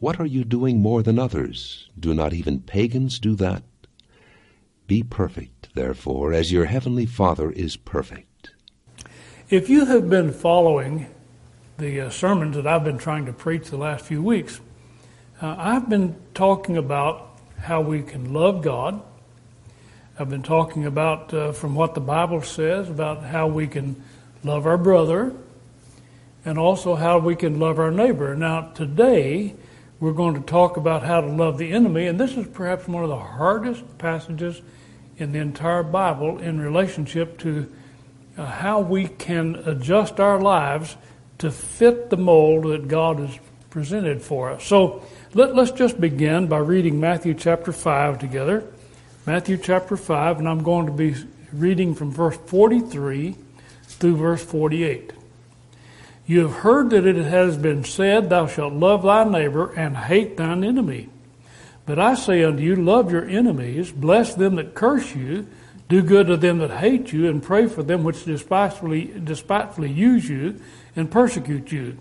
what are you doing more than others? Do not even pagans do that? Be perfect, therefore, as your heavenly Father is perfect. If you have been following the uh, sermons that I've been trying to preach the last few weeks, uh, I've been talking about how we can love God. I've been talking about, uh, from what the Bible says, about how we can love our brother and also how we can love our neighbor. Now, today, we're going to talk about how to love the enemy, and this is perhaps one of the hardest passages in the entire Bible in relationship to uh, how we can adjust our lives to fit the mold that God has presented for us. So let, us just begin by reading Matthew chapter 5 together. Matthew chapter 5, and I'm going to be reading from verse 43 through verse 48. You have heard that it has been said, Thou shalt love thy neighbor and hate thine enemy. But I say unto you, Love your enemies, bless them that curse you, do good to them that hate you, and pray for them which despitefully, despitefully use you and persecute you,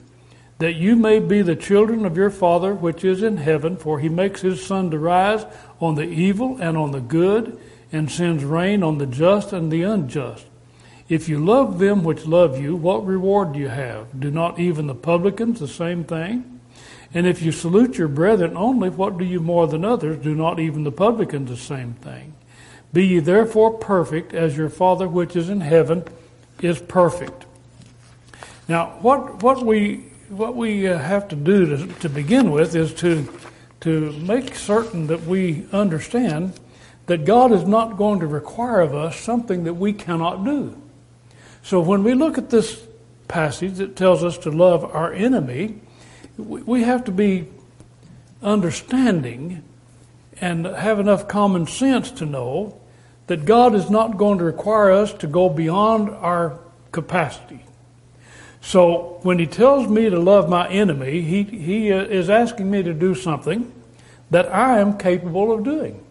that you may be the children of your Father which is in heaven, for he makes his sun to rise on the evil and on the good, and sends rain on the just and the unjust. If you love them which love you, what reward do you have? Do not even the publicans the same thing? And if you salute your brethren only, what do you more than others? Do not even the publicans the same thing? Be ye therefore perfect, as your Father which is in heaven is perfect. Now, what what we what we uh, have to do to, to begin with is to to make certain that we understand that God is not going to require of us something that we cannot do. So when we look at this passage that tells us to love our enemy, we have to be understanding and have enough common sense to know that God is not going to require us to go beyond our capacity. So when He tells me to love my enemy, He, he uh, is asking me to do something that I am capable of doing.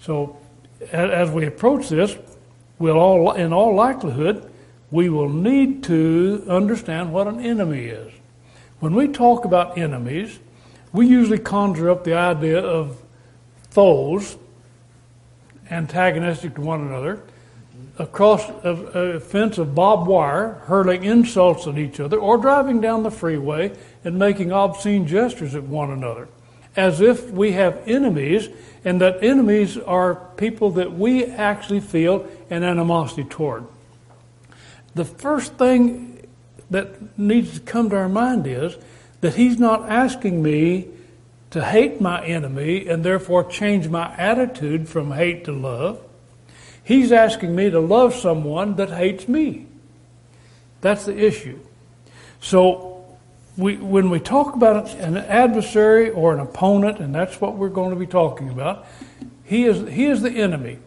So as we approach this, we'll all, in all likelihood, we will need to understand what an enemy is. When we talk about enemies, we usually conjure up the idea of foes, antagonistic to one another, across a, fence of barbed wire, hurling insults at each other, or driving down the freeway and making obscene gestures at one another, as if we have enemies, and that enemies are people that we actually feel an animosity toward the first thing that needs to come to our mind is that He's not asking me to hate my enemy and therefore change my attitude from hate to love. He's asking me to love someone that hates me. That's the issue. So, we, when we talk about an adversary or an opponent, and that's what we're going to be talking about, he is, he is the enemy.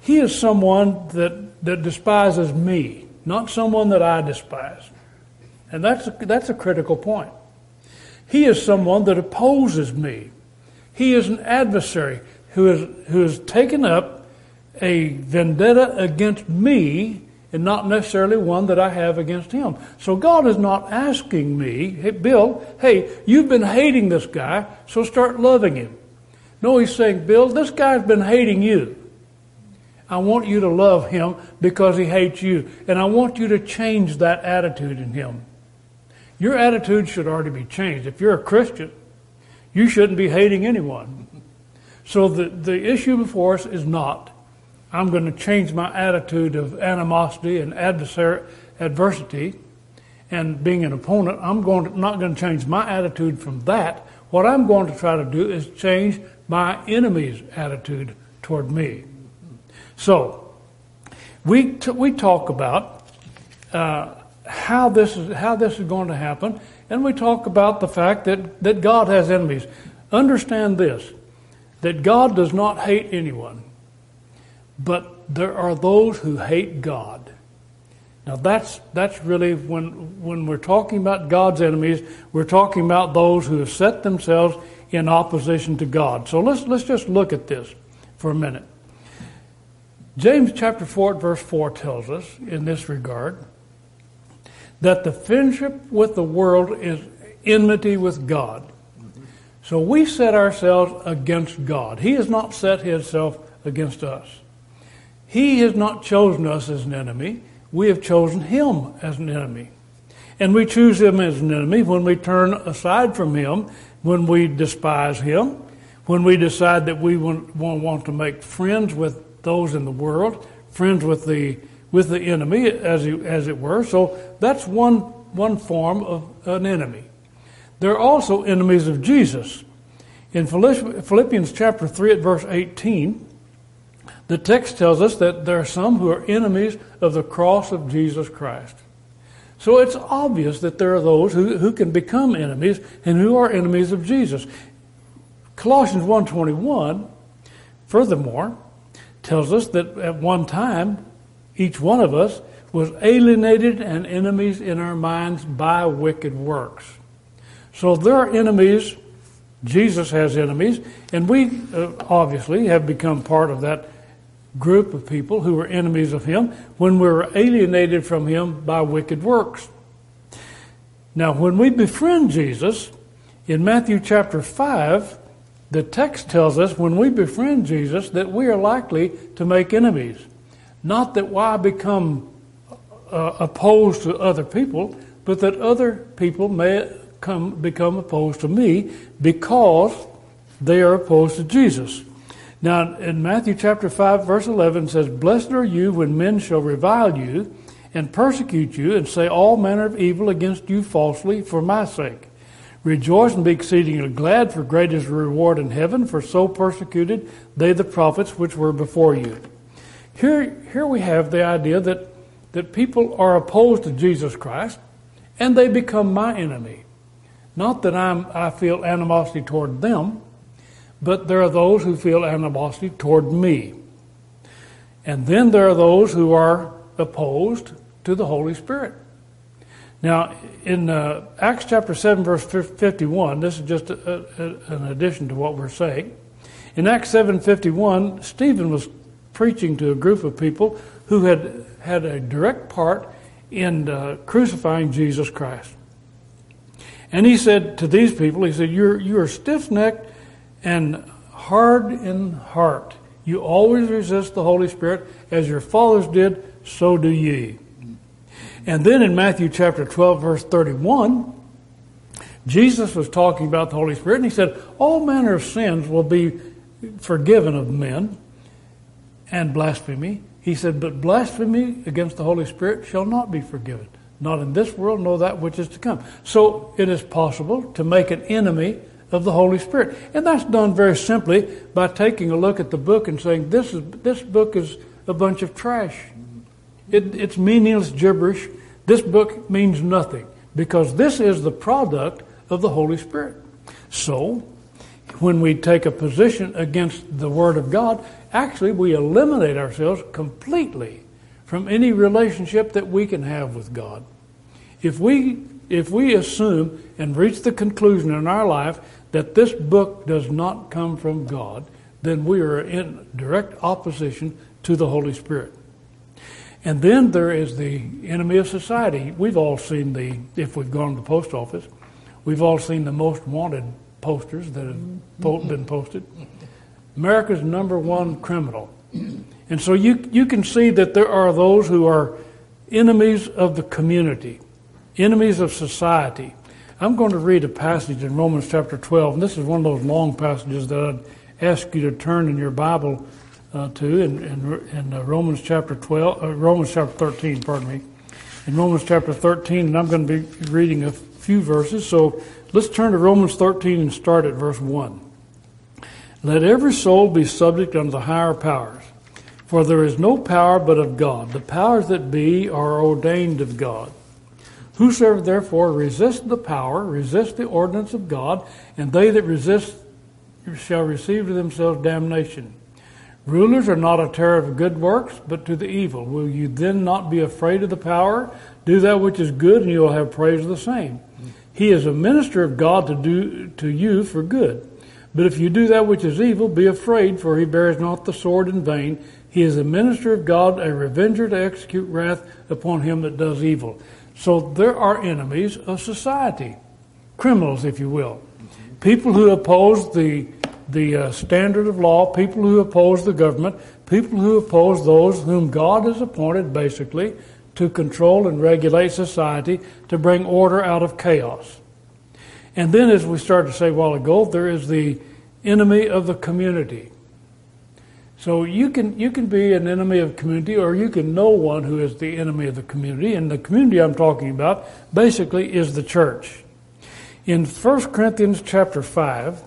He is someone that, that despises me not someone that I despise. And that's a, that's a critical point. He is someone that opposes me. He is an adversary who, is, who has taken up a vendetta against me and not necessarily one that I have against him. So God is not asking me, hey, Bill, hey, you've been hating this guy, so start loving him. No, he's saying, Bill, this guy's been hating you. I want you to love him because he hates you. And I want you to change that attitude in him. Your attitude should already be changed. If you're a Christian, you shouldn't be hating anyone. So the, the issue before us is not, I'm going to change my attitude of animosity and adversary, adversity and being an opponent. I'm going to, not going to change my attitude from that. What I'm going to try to do is change my enemy's attitude toward me. So, we, t- we talk about uh, how, this is, how this is going to happen and we talk about the fact that, that God has enemies. Understand this that God does not hate anyone, but there are those who hate God. Now that's that's really when when we're talking about God's enemies, we're talking about those who have set themselves in opposition to God. So let's let's just look at this for a minute. James chapter 4 verse 4 tells us in this regard that the friendship with the world is enmity with God. So we set ourselves against God. He has not set himself against us. He has not chosen us as an enemy. We have chosen him as an enemy. And we choose him as an enemy when we turn aside from him, when we despise him, when we decide that we want to make friends with those in the world, friends with the with the enemy, as it, as it were. So that's one one form of an enemy. They're also enemies of Jesus. In Philippians chapter 3 at verse 18, the text tells us that there are some who are enemies of the cross of Jesus Christ. So it's obvious that there are those who, who can become enemies and who are enemies of Jesus. Colossians 1.21, furthermore, tells us that at one time, each one of us was alienated and enemies in our minds by wicked works. So there are enemies. Jesus has enemies, and we uh, obviously have become part of that group of people who were enemies of him when we were alienated from him by wicked works. Now, when we befriend Jesus, in Matthew chapter 5, the text tells us when we befriend Jesus that we are likely to make enemies. Not that why become uh, opposed to other people, but that other people may come, become opposed to me because they are opposed to Jesus. Now, in Matthew chapter 5, verse 11 says, Blessed are you when men shall revile you and persecute you and say all manner of evil against you falsely for my sake. Rejoice and be exceedingly glad, for great is the reward in heaven, for so persecuted they the prophets which were before you. Here, here we have the idea that, that people are opposed to Jesus Christ and they become my enemy. Not that I'm, I feel animosity toward them, but there are those who feel animosity toward me. And then there are those who are opposed to the Holy Spirit. Now, in uh, Acts chapter 7, verse 51, this is just a, a, an addition to what we're saying. In Acts 7:51, Stephen was preaching to a group of people who had had a direct part in uh, crucifying Jesus Christ. And he said to these people, he said, "You're you are stiff-necked and hard in heart. You always resist the Holy Spirit, as your fathers did, so do ye. And then in Matthew chapter 12, verse 31, Jesus was talking about the Holy Spirit, and he said, All manner of sins will be forgiven of men and blasphemy. He said, But blasphemy against the Holy Spirit shall not be forgiven, not in this world, nor that which is to come. So it is possible to make an enemy of the Holy Spirit. And that's done very simply by taking a look at the book and saying, this, is, this book is a bunch of trash. It, it's meaningless gibberish. This book means nothing because this is the product of the Holy Spirit. So, when we take a position against the Word of God, actually we eliminate ourselves completely from any relationship that we can have with God. If we if we assume and reach the conclusion in our life that this book does not come from God, then we are in direct opposition to the Holy Spirit. And then there is the enemy of society. We've all seen the, if we've gone to the post office, we've all seen the most wanted posters that have been posted. America's number one criminal. And so you, you can see that there are those who are enemies of the community, enemies of society, I'm going to read a passage in Romans chapter 12, and this is one of those long passages that I'd ask you to turn in your Bible uh, to in, in, in uh, Romans chapter 12, uh, Romans chapter 13, pardon me. In Romans chapter 13, and I'm going to be reading a few verses. So let's turn to Romans 13 and start at verse 1. Let every soul be subject unto the higher powers, for there is no power but of God. The powers that be are ordained of God Whosoever therefore resists the power, resist the ordinance of God, and they that resist shall receive to themselves damnation. Rulers are not a terror of good works, but to the evil. Will you then not be afraid of the power? Do that which is good, and you will have praise of the same. He is a minister of God to do to you for good. But if you do that which is evil, be afraid, for he bears not the sword in vain. He is a minister of God, a revenger to execute wrath upon him that does evil. So there are enemies of society, criminals, if you will, people who oppose the the uh, standard of law, people who oppose the government, people who oppose those whom God has appointed, basically, to control and regulate society, to bring order out of chaos. And then, as we started to say a while ago, there is the enemy of the community. So you can you can be an enemy of community, or you can know one who is the enemy of the community. And the community I'm talking about basically is the church. In 1 Corinthians chapter 5,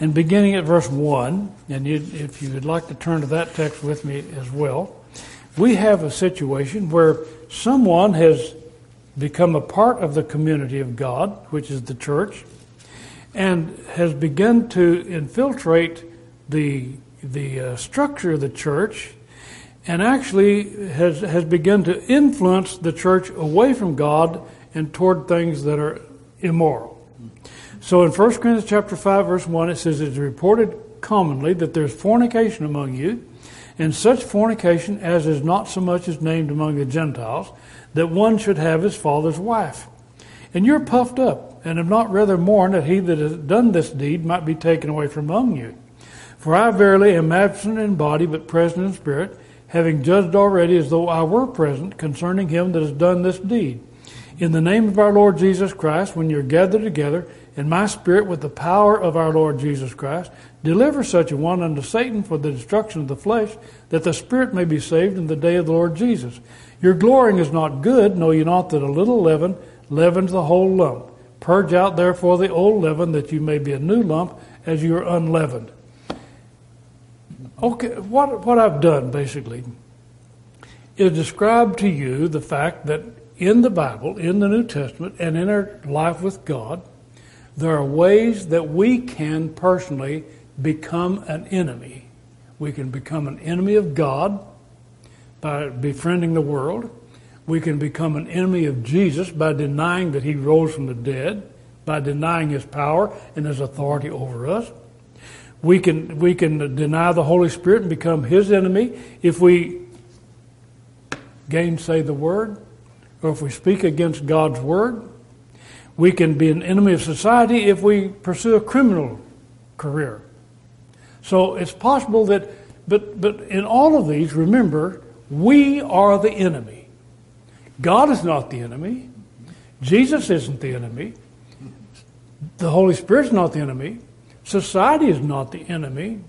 and beginning at verse 1, and if you would like to turn to that text with me as well, we have a situation where someone has become a part of the community of God, which is the church, and has begun to infiltrate the, the uh, structure of the church and actually has, has begun to influence the church away from God and toward things that are immoral. So in 1 Corinthians chapter 5 verse 1 it says it is reported commonly that there's fornication among you and such fornication as is not so much as named among the Gentiles that one should have his father's wife. And you're puffed up and have not rather mourned that he that has done this deed might be taken away from among you. For I verily am absent in body but present in spirit, having judged already as though I were present concerning him that has done this deed. In the name of our Lord Jesus Christ, when you're gathered together, in my spirit with the power of our Lord Jesus Christ, deliver such a one unto Satan for the destruction of the flesh, that the spirit may be saved in the day of the Lord Jesus. Your glorying is not good, know ye not that a little leaven leavens the whole lump. Purge out therefore the old leaven, that you may be a new lump, as you are unleavened. Okay, what, what I've done basically is describe to you the fact that in the Bible, in the New Testament, and in our life with God, there are ways that we can personally become an enemy. We can become an enemy of God by befriending the world. We can become an enemy of Jesus by denying that he rose from the dead, by denying his power and his authority over us. We can, we can deny the Holy Spirit and become his enemy if we gainsay the word or if we speak against God's word. We can be an enemy of society if we pursue a criminal career. So it's possible that, but, but in all of these, remember, we are the enemy. God is not the enemy. Jesus isn't the enemy. The Holy Spirit's not the enemy. Society is not the enemy.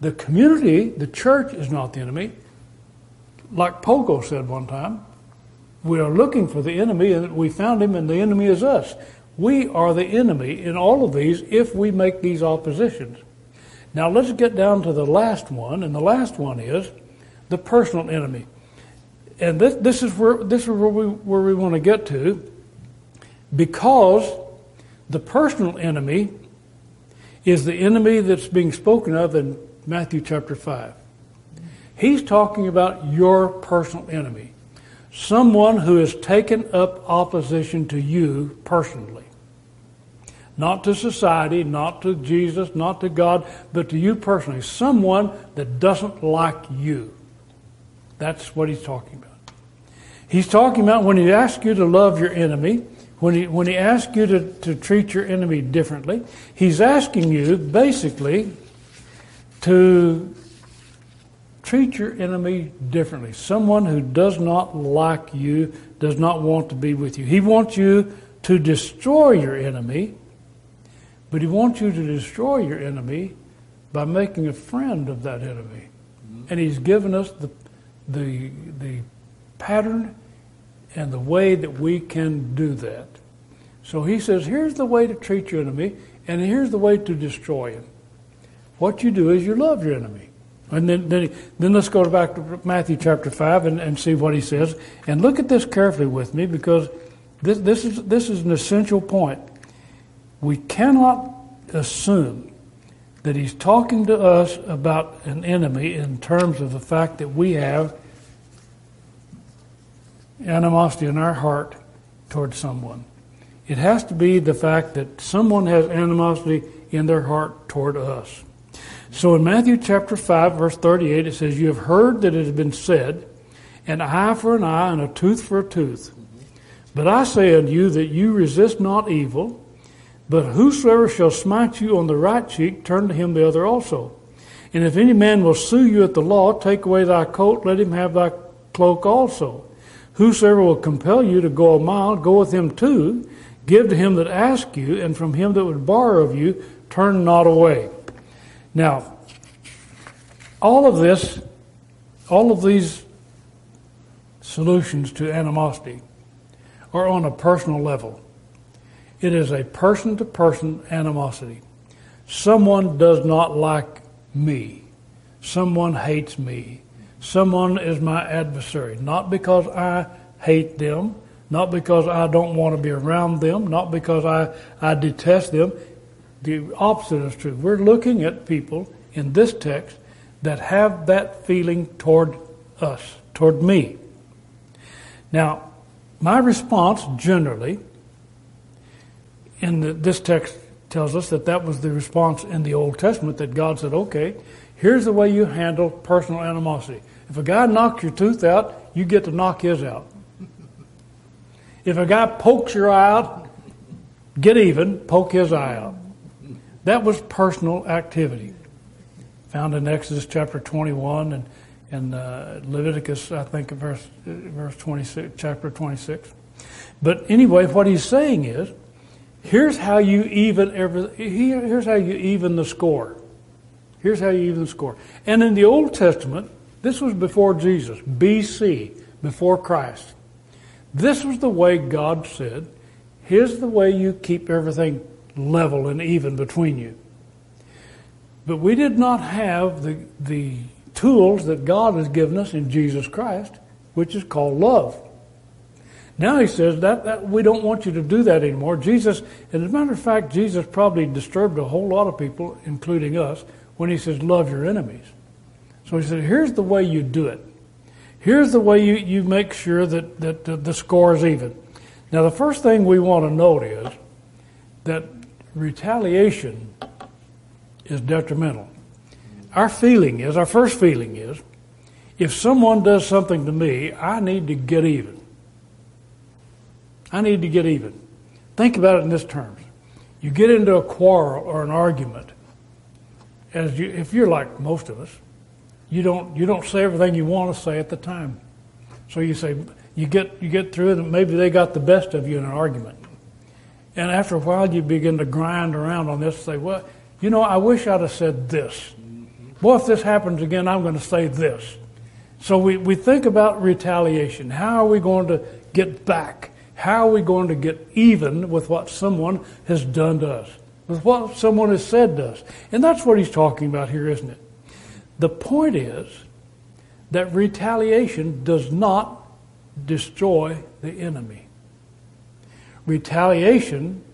The community, the church, is not the enemy. Like Pogo said one time, we are looking for the enemy and we found him and the enemy is us. We are the enemy in all of these if we make these oppositions. Now let's get down to the last one, and the last one is the personal enemy. And this, this is where this is where we where we want to get to, because the personal enemy is the enemy that's being spoken of in Matthew chapter five. He's talking about your personal enemy someone who has taken up opposition to you personally. Not to society, not to Jesus, not to God, but to you personally. Someone that doesn't like you. That's what he's talking about. He's talking about when he asks you to love your enemy, when he, when he asks you to, to treat your enemy differently, he's asking you basically to treat your enemy differently. Someone who does not like you, does not want to be with you. He wants you to destroy your enemy, but he wants you to destroy your enemy by making a friend of that enemy. Mm-hmm. And he's given us the, the, the pattern and the way that we can do that. So he says, here's the way to treat your enemy, and here's the way to destroy him. What you do is you love your enemy. And then, then, then let's go back to Matthew chapter 5 and, and see what he says. And look at this carefully with me because this, this, is, this is an essential point. We cannot assume that he's talking to us about an enemy in terms of the fact that we have animosity in our heart towards someone. It has to be the fact that someone has animosity in their heart toward us. So in Matthew chapter 5, verse 38, it says, You have heard that it has been said, an eye for an eye and a tooth for a tooth. But I say unto you that you resist not evil, but whosoever shall smite you on the right cheek, turn to him the other also. And if any man will sue you at the law, take away thy coat, let him have thy cloak also. Whosoever will compel you to go a mile, go with him too. Give to him that asks you, and from him that would borrow of you, turn not away. Now, all of this, all of these solutions to animosity are on a personal level. It is a person to person animosity. Someone does not like me. Someone hates me. Someone is my adversary. Not because I hate them, not because I don't want to be around them, not because I, I detest them. The opposite is true. We're looking at people in this text that have that feeling toward us, toward me. Now, my response generally the, this text tells us that that was the response in the Old Testament that God said, okay, here's the way you handle personal animosity. If a guy knocks your tooth out, you get to knock his out. If a guy pokes your eye out, get even, poke his eye out. That was personal activity. Found in Exodus chapter 21 and, and uh, Leviticus, I think, verse, verse 26, chapter 26. But anyway, what he's saying is, here's how you even every, here's how you even the score. Here's how you even the score. And in the Old Testament, this was before Jesus, BC, before Christ. This was the way God said, here's the way you keep everything level and even between you. But we did not have the, the tools that God has given us in Jesus Christ, which is called love. Now he says that, that we don't want you to do that anymore. Jesus, and as a matter of fact, Jesus probably disturbed a whole lot of people, including us, when he says, love your enemies. So he said, here's the way you do it. Here's the way you, you make sure that, that the, the score is even. Now, the first thing we want to note is that retaliation is detrimental. Our feeling is, our first feeling is, if someone does something to me, I need to get even. I need to get even. Think about it in this terms. You get into a quarrel or an argument, as you, if you're like most of us, you don't you don't say everything you want to say at the time. So you say you get you get through it, and maybe they got the best of you in an argument. And after a while, you begin to grind around on this. and Say, well, you know, I wish I'd have said this. Boy, if this happens again, I'm going to say this. So we, we think about retaliation. How are we going to get back? How are we going to get even with what someone has done to us? With what someone has said to us? And that's what he's talking about here, isn't it? The point is that retaliation does not destroy the enemy. Retaliation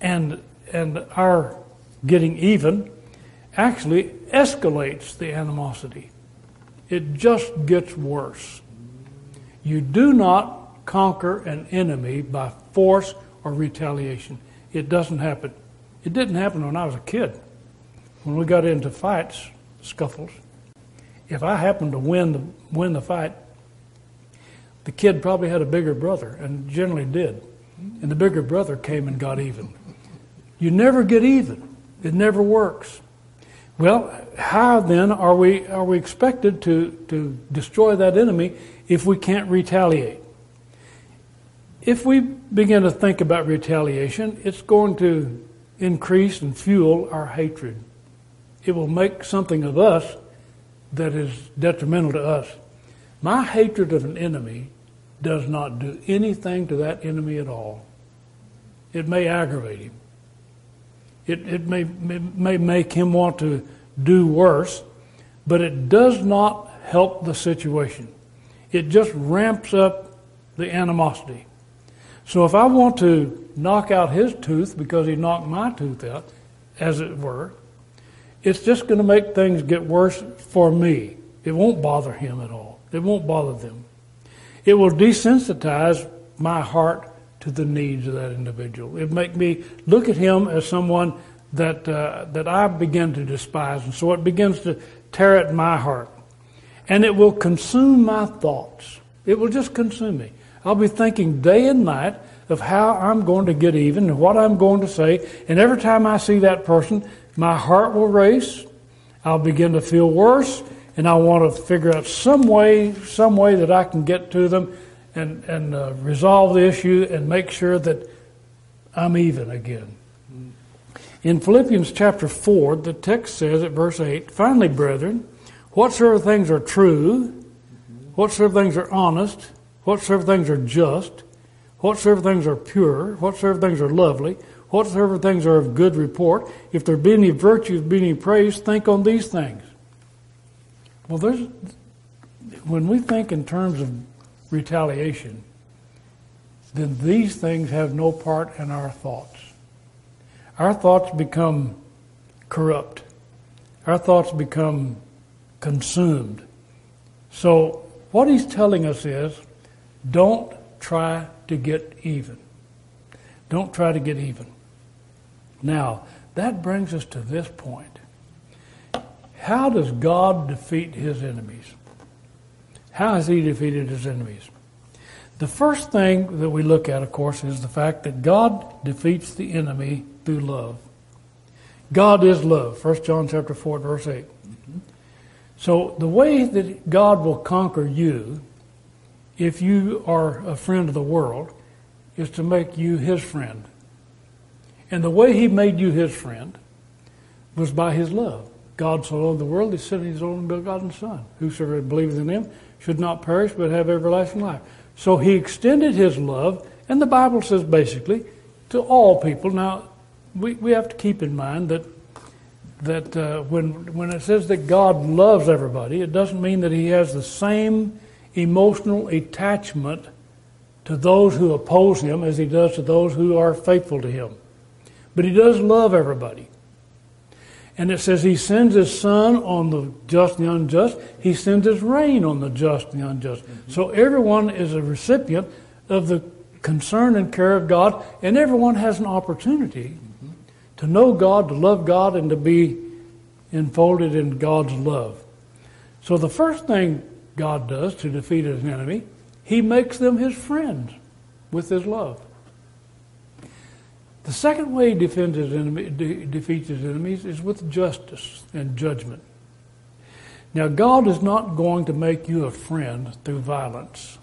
and, and our getting even actually escalates the animosity. It just gets worse. You do not conquer an enemy by force or retaliation. It doesn't happen. It didn't happen when I was a kid. When we got into fights, scuffles. If I happened to win the, win the fight, the kid probably had a bigger brother, and generally did. And the bigger brother came and got even. You never get even. It never works. Well, how then are we are we expected to, to destroy that enemy if we can't retaliate? If we begin to think about retaliation, it's going to increase and fuel our hatred it will make something of us that is detrimental to us. My hatred of an enemy does not do anything to that enemy at all. It may aggravate him. It, it may, may, may make him want to do worse, but it does not help the situation. It just ramps up the animosity. So if I want to knock out his tooth because he knocked my tooth out, as it were, it's just going to make things get worse for me. It won't bother him at all. It won't bother them. It will desensitize my heart to the needs of that individual. It make me look at him as someone that uh, that I begin to despise, and so it begins to tear at my heart, and it will consume my thoughts. It will just consume me. I'll be thinking day and night of how I'm going to get even and what I'm going to say, and every time I see that person, my heart will race. I'll begin to feel worse, and I want to figure out some way, some way that I can get to them and and uh, resolve the issue and make sure that I'm even again. In Philippians chapter 4, the text says at verse 8, Finally, brethren, whatsoever things are true, whatsoever things are honest, whatsoever things are just, whatsoever things are pure, whatsoever things are lovely, whatsoever things are of good report, if there be any virtue, if there be any praise, think on these things. Well, there's, when we think in terms of retaliation, then these things have no part in our thoughts our thoughts become corrupt. Our thoughts become consumed. So, what he's telling us is don't try to get even. Don't try to get even. Now, that brings us to this point. How does God defeat his enemies? How has he defeated his enemies? The first thing that we look at, of course, is the fact that God defeats the enemy through love. God is love. 1 John chapter 4, verse 8. So the way that God will conquer you if you are a friend of the world is to make you his friend. And the way he made you his friend was by his love. God so loved the world, he sent his only begotten Son. Whosoever believeth in him should not perish but have everlasting life. So he extended his love, and the Bible says basically, to all people. Now, we, we have to keep in mind that that uh, when when it says that God loves everybody, it doesn't mean that He has the same emotional attachment to those who oppose Him as He does to those who are faithful to Him. But He does love everybody. And it says He sends His sun on the just and the unjust. He sends His rain on the just and the unjust. Mm-hmm. So everyone is a recipient of the concern and care of God, and everyone has an opportunity to know God, to love God, and to be enfolded in God's love. So the first thing God does to defeat his enemy, he makes them his friends with his love. The second way he enemy, de- defeats his enemies is with justice and judgment. Now, God is not going to make you a friend through violence.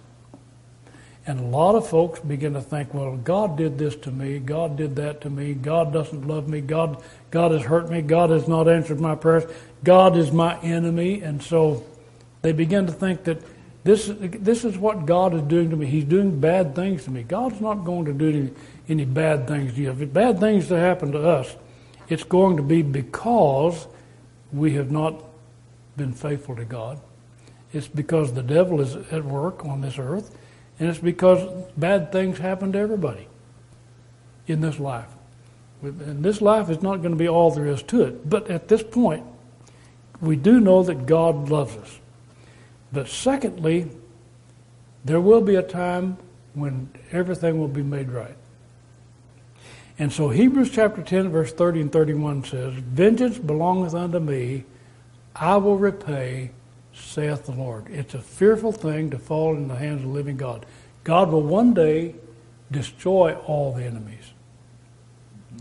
And a lot of folks begin to think, well, God did this to me. God did that to me. God doesn't love me. God, God has hurt me. God has not answered my prayers. God is my enemy. And so they begin to think that this, this is what God is doing to me. He's doing bad things to me. God's not going to do any, any bad things to you. If bad things to happen to us, it's going to be because we have not been faithful to God. It's because the devil is at work on this earth and it's because bad things happen to everybody in this life. And this life is not going to be all there is to it. But at this point, we do know that God loves us. But secondly, there will be a time when everything will be made right. And so Hebrews chapter 10, verse 30 and 31 says, Vengeance belongeth unto me, I will repay, saith the Lord. It's a fearful thing to fall in the hands of the living God. God will one day destroy all the enemies.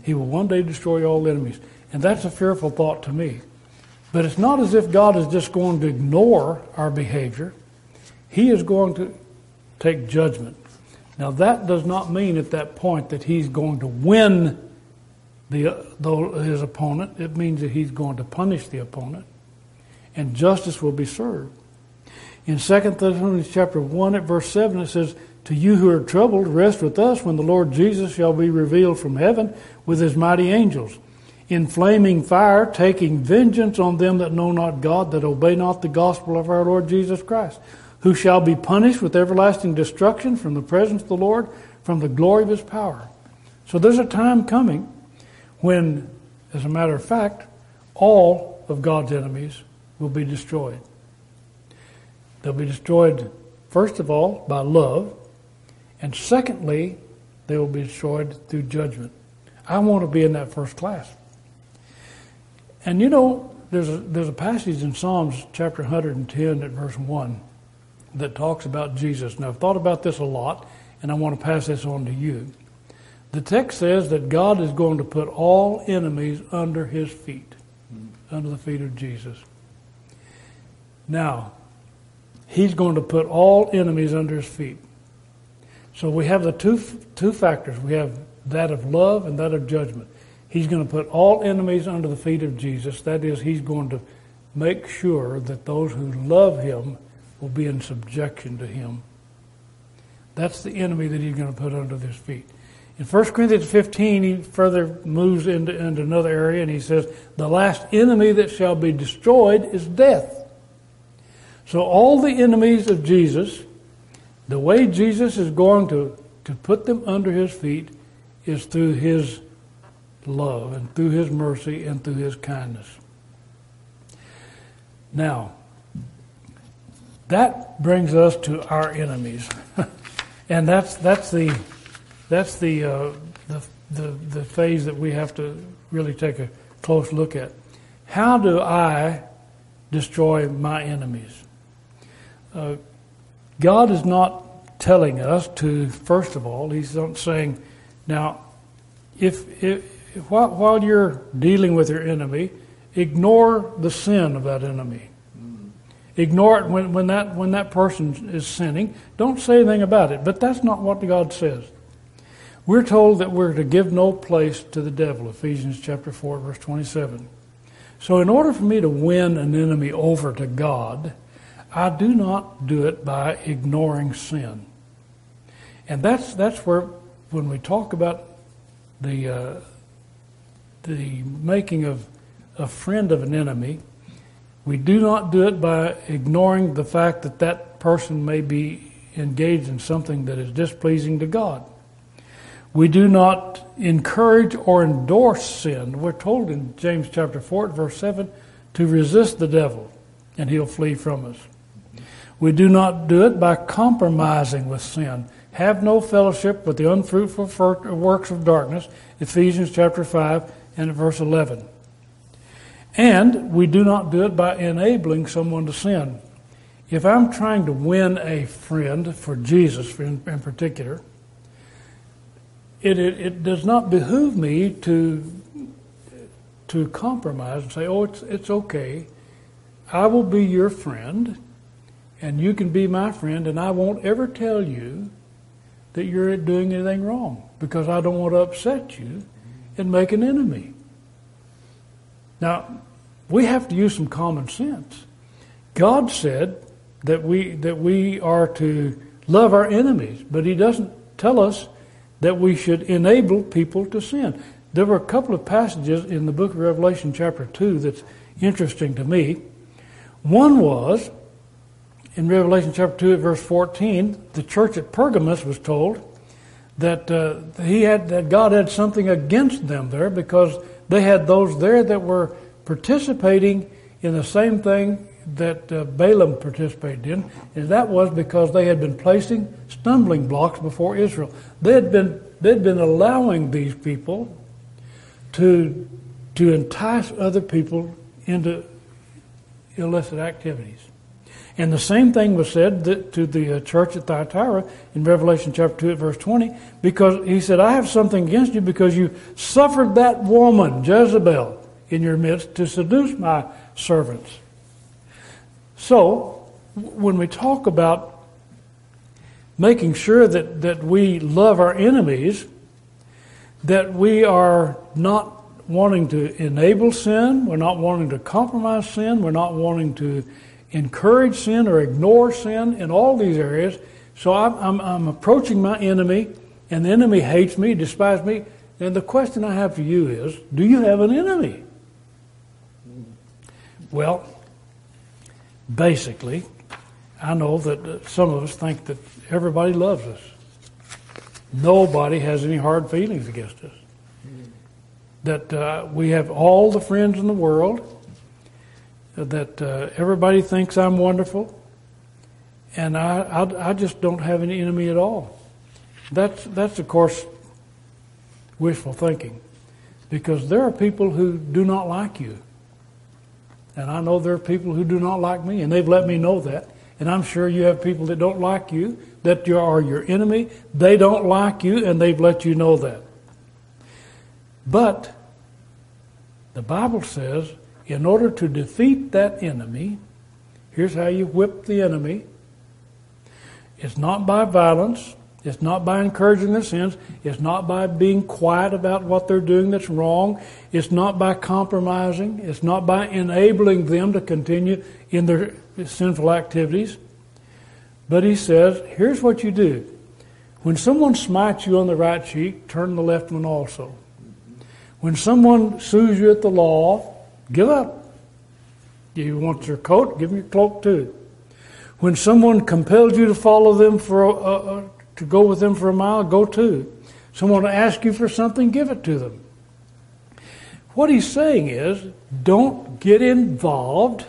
He will one day destroy all the enemies. And that's a fearful thought to me. But it's not as if God is just going to ignore our behavior. He is going to take judgment. Now, that does not mean at that point that he's going to win the, the, his opponent. It means that he's going to punish the opponent and justice will be served. In 2 Thessalonians chapter 1 at verse 7 it says, To you who are troubled, rest with us when the Lord Jesus shall be revealed from heaven with his mighty angels, in flaming fire, taking vengeance on them that know not God, that obey not the gospel of our Lord Jesus Christ, who shall be punished with everlasting destruction from the presence of the Lord, from the glory of his power. So there's a time coming when, as a matter of fact, all of God's enemies will be destroyed. They'll be destroyed, first of all, by love, and secondly, they will be destroyed through judgment. I want to be in that first class. And you know, there's a, there's a passage in Psalms chapter 110 at verse 1 that talks about Jesus. Now, I've thought about this a lot, and I want to pass this on to you. The text says that God is going to put all enemies under his feet, under the feet of Jesus. Now, he's going to put all enemies under his feet. So we have the two, two factors. We have that of love and that of judgment. He's going to put all enemies under the feet of Jesus. That is, he's going to make sure that those who love him will be in subjection to him. That's the enemy that he's going to put under his feet. In 1 Corinthians 15, he further moves into, into another area and he says, The last enemy that shall be destroyed is death. So all the enemies of Jesus, the way Jesus is going to, to put them under his feet is through his love and through his mercy and through his kindness. Now, that brings us to our enemies. and that's, that's the, that's the, uh, the, the, the phase that we have to really take a close look at. How do I destroy my enemies? Uh, God is not telling us to, first of all, He's not saying, now, if, if while, while you're dealing with your enemy, ignore the sin of that enemy. Ignore it when, when, that, when that person is sinning. Don't say anything about it. But that's not what God says. We're told that we're to give no place to the devil, Ephesians chapter 4, verse 27. So in order for me to win an enemy over to God, I do not do it by ignoring sin. And that's, that's where, when we talk about the, uh, the making of a friend of an enemy, we do not do it by ignoring the fact that that person may be engaged in something that is displeasing to God. We do not encourage or endorse sin. We're told in James chapter 4, verse 7, to resist the devil, and he'll flee from us. We do not do it by compromising with sin. Have no fellowship with the unfruitful works of darkness, Ephesians chapter 5 and verse 11. And we do not do it by enabling someone to sin. If I'm trying to win a friend for Jesus in, particular, it, it, it, does not behoove me to, to compromise and say, oh, it's, it's okay. I will be your friend and you can be my friend, and I won't ever tell you that you're doing anything wrong because I don't want to upset you and make an enemy. Now, we have to use some common sense. God said that we that we are to love our enemies, but He doesn't tell us that we should enable people to sin. There were a couple of passages in the book of Revelation, chapter two, that's interesting to me. One was in Revelation chapter 2 at verse 14, the church at Pergamos was told that uh, he had that God had something against them there because they had those there that were participating in the same thing that uh, Balaam participated in, and that was because they had been placing stumbling blocks before Israel. They had been they'd been allowing these people to to entice other people into illicit activities. And the same thing was said to the uh, church at Thyatira in Revelation chapter 2 at verse 20, because he said, I have something against you because you suffered that woman, Jezebel, in your midst to seduce my servants. So, when we talk about making sure that, that we love our enemies, that we are not wanting to enable sin, we're not wanting to compromise sin, we're not wanting to encourage sin or ignore sin in all these areas. So I'm, I'm, I'm approaching my enemy, and the enemy hates me, despises me. And the question I have for you is do you have an enemy? Well, basically, I know that some of us think that everybody loves us. Nobody has any hard feelings against us. That uh, we have all the friends in the world. That uh, everybody thinks I'm wonderful. And I, I, I just don't have any enemy at all. That's, that's of course, wishful thinking. Because there are people who do not like you. And I know there are people who do not like me, and they've let me know that. And I'm sure you have people that don't like you, that you are your enemy. They don't like you, and they've let you know that. But the Bible says, in order to defeat that enemy, here's how you whip the enemy. It's not by violence. It's not by encouraging their sins. It's not by being quiet about what they're doing that's wrong. It's not by compromising. It's not by enabling them to continue in their sinful activities. But he says, here's what you do. When someone smites you on the right cheek, turn the left one also. When someone sues you at the law, give up. You want your coat, give them your cloak too. When someone compels you to follow them for a, a, to go with them for a mile, go too. Someone asks you for something, give it to them. What he's saying is, don't get involved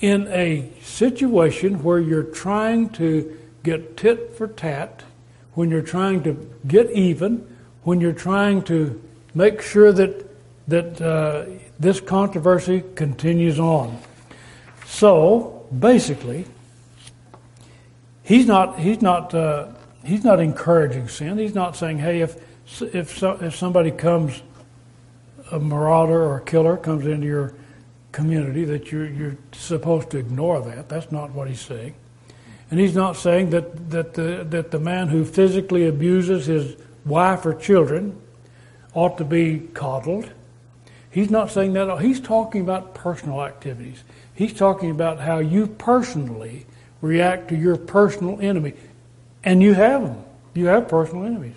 in a situation where you're trying to get tit for tat, when you're trying to get even, when you're trying to make sure that that uh, this controversy continues on. So basically, he's not he's not uh, he's not encouraging sin. He's not saying, "Hey, if if so, if somebody comes, a marauder or a killer comes into your community, that you're you're supposed to ignore that." That's not what he's saying, and he's not saying that that the that the man who physically abuses his wife or children ought to be coddled. He's not saying that. He's talking about personal activities. He's talking about how you personally react to your personal enemy. And you have them. You have personal enemies.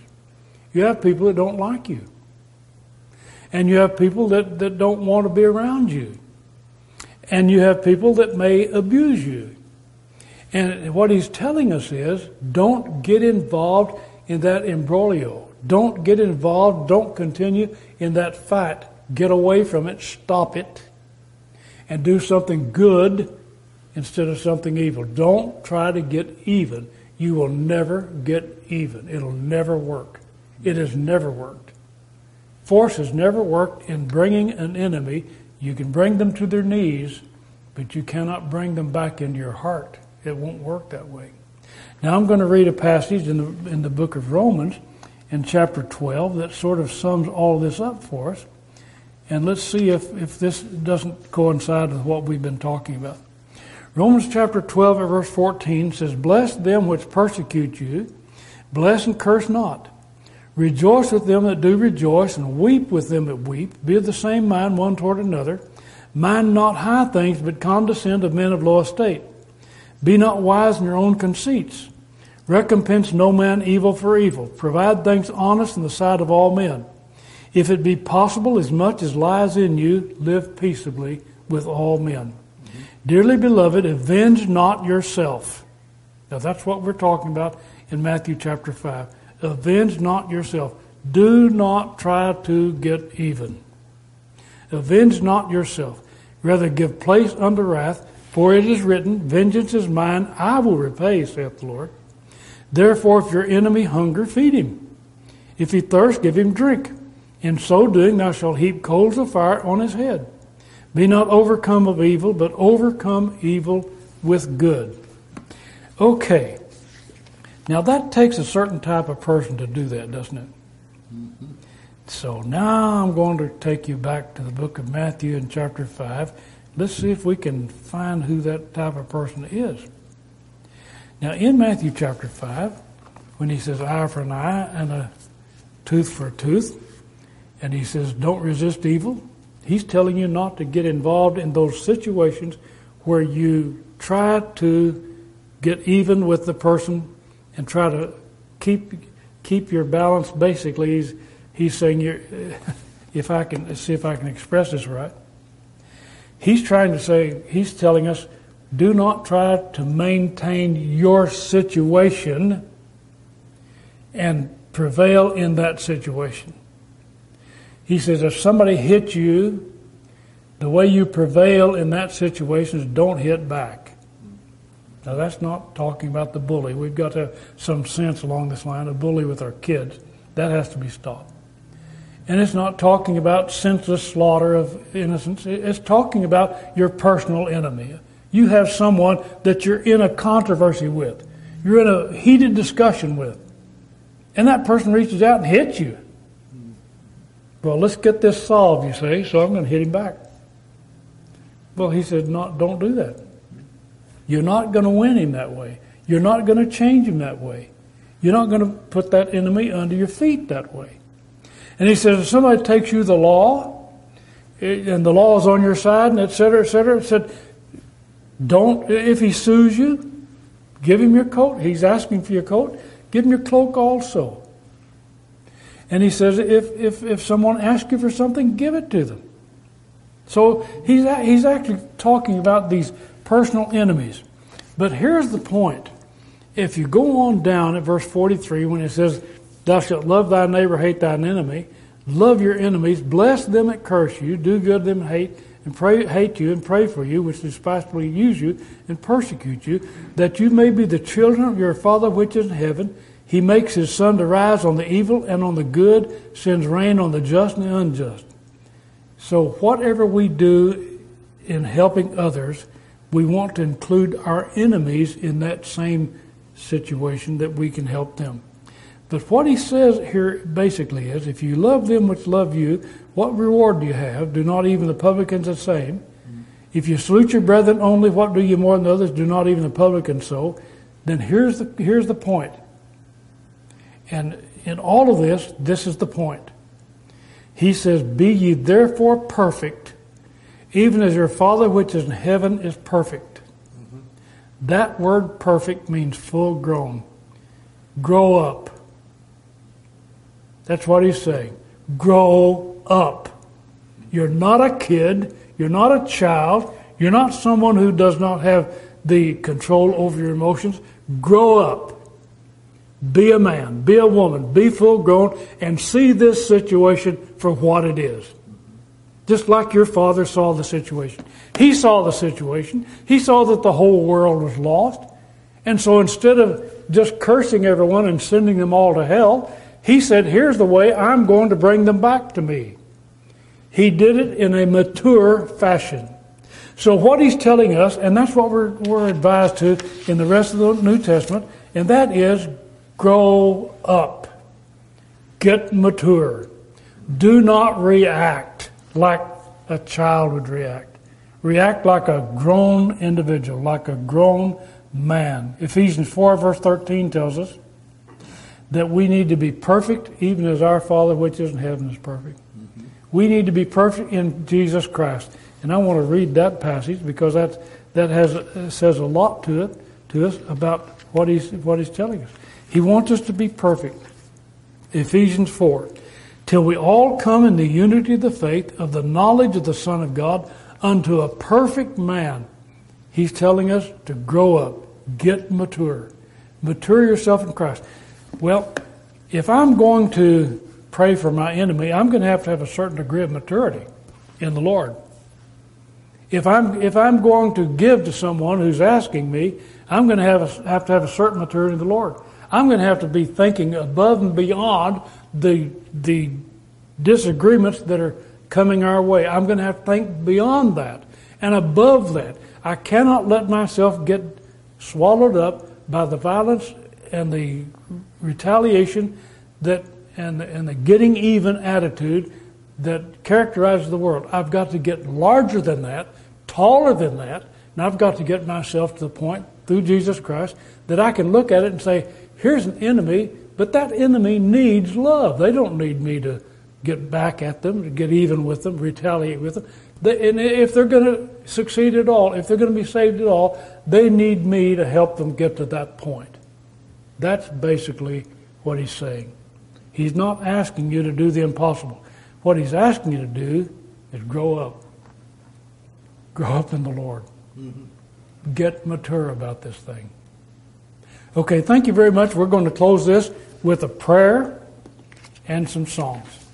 You have people that don't like you. And you have people that, that don't want to be around you. And you have people that may abuse you. And what he's telling us is don't get involved in that imbroglio. Don't get involved. Don't continue in that fight. Get away from it. Stop it. And do something good instead of something evil. Don't try to get even. You will never get even. It'll never work. It has never worked. Force has never worked in bringing an enemy. You can bring them to their knees, but you cannot bring them back into your heart. It won't work that way. Now I'm going to read a passage in the, in the book of Romans in chapter 12 that sort of sums all this up for us. And let's see if, if this doesn't coincide with what we've been talking about. Romans chapter 12 and verse 14 says, Bless them which persecute you, bless and curse not. Rejoice with them that do rejoice, and weep with them that weep. Be of the same mind one toward another. Mind not high things, but condescend of men of low estate. Be not wise in your own conceits. Recompense no man evil for evil. Provide things honest in the sight of all men. If it be possible, as much as lies in you, live peaceably with all men. Dearly beloved, avenge not yourself. Now that's what we're talking about in Matthew chapter 5. Avenge not yourself. Do not try to get even. Avenge not yourself. Rather give place unto wrath, for it is written, Vengeance is mine, I will repay, saith the Lord. Therefore, if your enemy hunger, feed him. If he thirst, give him drink. In so doing, thou shalt heap coals of fire on his head. Be not overcome of evil, but overcome evil with good. Okay. Now that takes a certain type of person to do that, doesn't it? Mm-hmm. So now I'm going to take you back to the book of Matthew in chapter 5. Let's see if we can find who that type of person is. Now in Matthew chapter 5, when he says eye for an eye and a tooth for a tooth, and he says don't resist evil, He's telling you not to get involved in those situations where you try to get even with the person and try to keep keep your balance. Basically, he's He's saying, you're, if I can see if I can express this right. He's trying to say, he's telling us, do not try to maintain your situation and prevail in that situation. He says, if somebody hits you, the way you prevail in that situation is don't hit back. Now, that's not talking about the bully. We've got to have some sense along this line a bully with our kids. That has to be stopped. And it's not talking about senseless slaughter of innocents. It's talking about your personal enemy. You have someone that you're in a controversy with, you're in a heated discussion with, and that person reaches out and hits you. Well, let's get this solved, you say, so I'm going to hit him back. Well, he said, not, don't do that. You're not going to win him that way. You're not going to change him that way. You're not going to put that enemy under your feet that way. And he says, if somebody takes you the law, eh, and the law is on your side, and et cetera, et cetera, said, don't, if he sues you, give him your coat. He's asking for your coat. Give him your cloak also. And he says, if, if, if someone asks you for something, give it to them. So he's, he's actually talking about these personal enemies. But here's the point. If you go on down at verse 43 when it says, Thou shalt love thy neighbor, hate thine enemy, love your enemies, bless them that curse you, do good to them that hate, and pray, hate you, and pray for you, which despitefully use you and persecute you, that you may be the children of your Father which is in heaven. He makes his sun to rise on the evil and on the good, sends rain on the just and the unjust. So, whatever we do in helping others, we want to include our enemies in that same situation that we can help them. But what he says here basically is if you love them which love you, what reward do you have? Do not even the publicans the same? If you salute your brethren only, what do you more than others? Do not even the publicans so? Then here's the, here's the point. And in all of this, this is the point. He says, Be ye therefore perfect, even as your Father which is in heaven is perfect. Mm-hmm. That word perfect means full grown. Grow up. That's what he's saying. Grow up. You're not a kid. You're not a child. You're not someone who does not have the control over your emotions. Grow up. Be a man, be a woman, be full grown, and see this situation for what it is. Just like your father saw the situation. He saw the situation. He saw that the whole world was lost. And so instead of just cursing everyone and sending them all to hell, he said, Here's the way I'm going to bring them back to me. He did it in a mature fashion. So, what he's telling us, and that's what we're, we're advised to in the rest of the New Testament, and that is grow up, get mature. Do not react like a child would react. React like a grown individual, like a grown man. Ephesians 4, verse 13 tells us that we need to be perfect even as our Father which is in heaven is perfect. Mm-hmm. We need to be perfect in Jesus Christ. And I want to read that passage because that, that has, says a lot to it to us about what he's, what he's telling us. He wants us to be perfect. Ephesians 4. Till we all come in the unity of the faith of the knowledge of the Son of God unto a perfect man. He's telling us to grow up, get mature, mature yourself in Christ. Well, if I'm going to pray for my enemy, I'm going to have to have a certain degree of maturity in the Lord. If I'm, if I'm going to give to someone who's asking me, I'm going to have, a, have to have a certain maturity in the Lord. I'm going to have to be thinking above and beyond the, the disagreements that are coming our way. I'm going to have to think beyond that and above that. I cannot let myself get swallowed up by the violence and the retaliation that and and the getting even attitude that characterizes the world. I've got to get larger than that, taller than that, and I've got to get myself to the point through Jesus Christ that I can look at it and say, here's an enemy, but that enemy needs love. They don't need me to get back at them, to get even with them, retaliate with them. They, and if they're going to succeed at all, if they're going to be saved at all, they need me to help them get to that point. That's basically what he's saying. He's not asking you to do the impossible. What He's asking you to do is grow up. Grow up in the Lord. Mm-hmm. Get mature about this thing. Okay, thank you very much. We're going to close this with a prayer and some songs.